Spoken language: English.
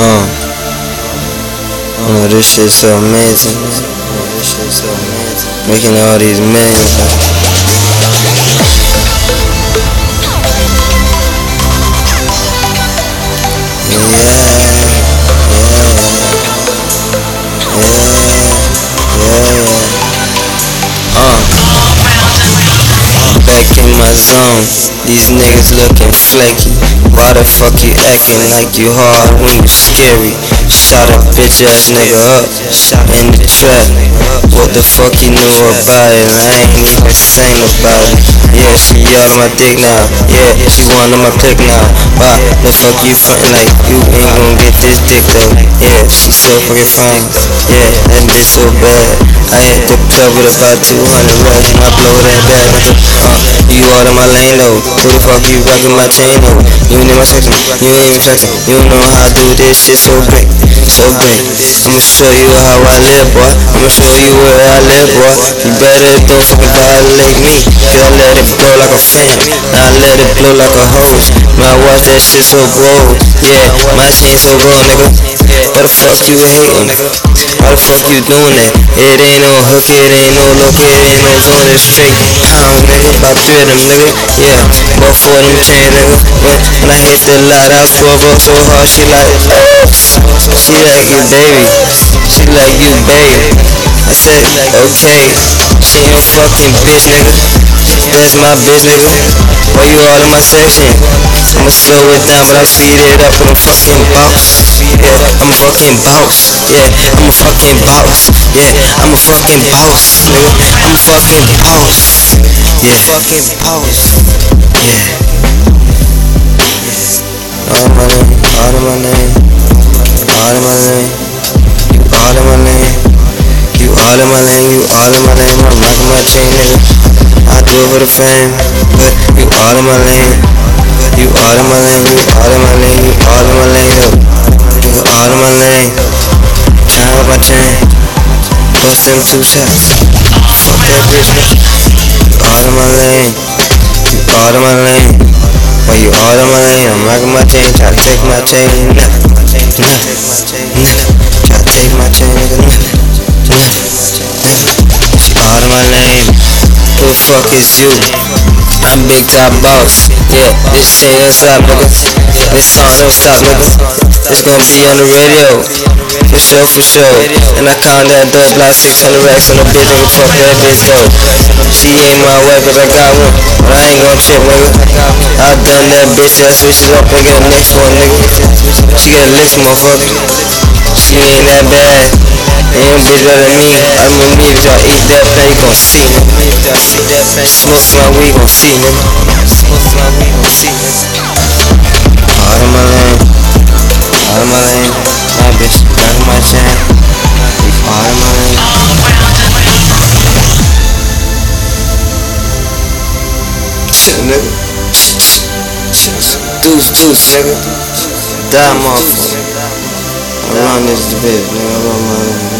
Uh. You this shit so amazing, man. This shit so amazing. Making all these millions, my zone, these niggas looking flaky. Why the fuck you acting like you hard when you scary? Shot a bitch ass nigga up, shot in the trap. What the fuck you knew about it? I ain't even saying about it. Yeah, she on my dick now. Yeah, she want on my click now. Why the fuck you frontin' like you ain't gon' get this dick though? Yeah, she so fucking fine. Yeah, that bitch so bad. I hit the club with about 200 racks and I blow that bag. Nigga. Uh, you all in my lane though. Who the fuck you rockin' my chain though? You ain't in my section, you ain't even flexin'. You know how I do this shit so great, so great. I'ma show you how I live, boy. I'ma show you where I live, boy. You better don't fucking violate me. Cause I let it blow like a fan. I let it blow like a hose. Man, watch that shit so gold. Yeah, my chain so gold, nigga. Why the fuck you hating? Why the fuck you doing that? It ain't no hook, it ain't no look, it ain't no zone, it's straight down, nigga. About three of them, nigga. Yeah, about four of them chain, nigga. When, when I hit the lot, I swerve up so hard, she like, she like you, baby. She like you, baby. I said, okay. She a fucking bitch, nigga. That's my nigga. Why you all in my section? I'ma slow it down, but I speed it up with a fucking bounce. Yeah, I'm a fucking bounce. Yeah, I'm a fucking bounce. Yeah, I'm a fucking bounce. I'm a fucking bounce. Yeah, fucking bounce. Yeah. All in my name, all in my name, all in my name. You all in my name. You all in my lane, you all in my lane, I'm rocking my chain, nigga. I do it for the fame, but you all in my lane. You all in my lane, you all in my lane, you all in my lane, yo. You all in my lane. Turn up my chain, bust them two shots. Fuck that bitch. You all in my lane, you all in my lane. When you all in my lane, I'm rocking my chain, try to take my chain, nah, nah, nah. Try to take my chain, nigga, nah. She fuck is you? I'm big top boss. Yeah, this shit don't stop, nigga. This song don't stop, nigga. It's gonna be on the radio. For sure, for sure. And I count that dope, like 600 racks on the bitch, nigga. Fuck that bitch, though. She ain't my wife, but I got one. But I ain't gonna trip, nigga. I done that bitch, switch it up and get the next one, nigga. She got a list, motherfucker. She ain't that bad. Ain't bitch better than me. I'm a me if y'all eat that thing, you gon' see. Smoke my weed, gon' see. Smoke my weed, gon' see. All in my lane, all in my lane. My bitch, back in my chain. All in my lane. Shit, nigga. Deuce, deuce, nigga. Die, motherfucker. I run this bitch, nigga. I run my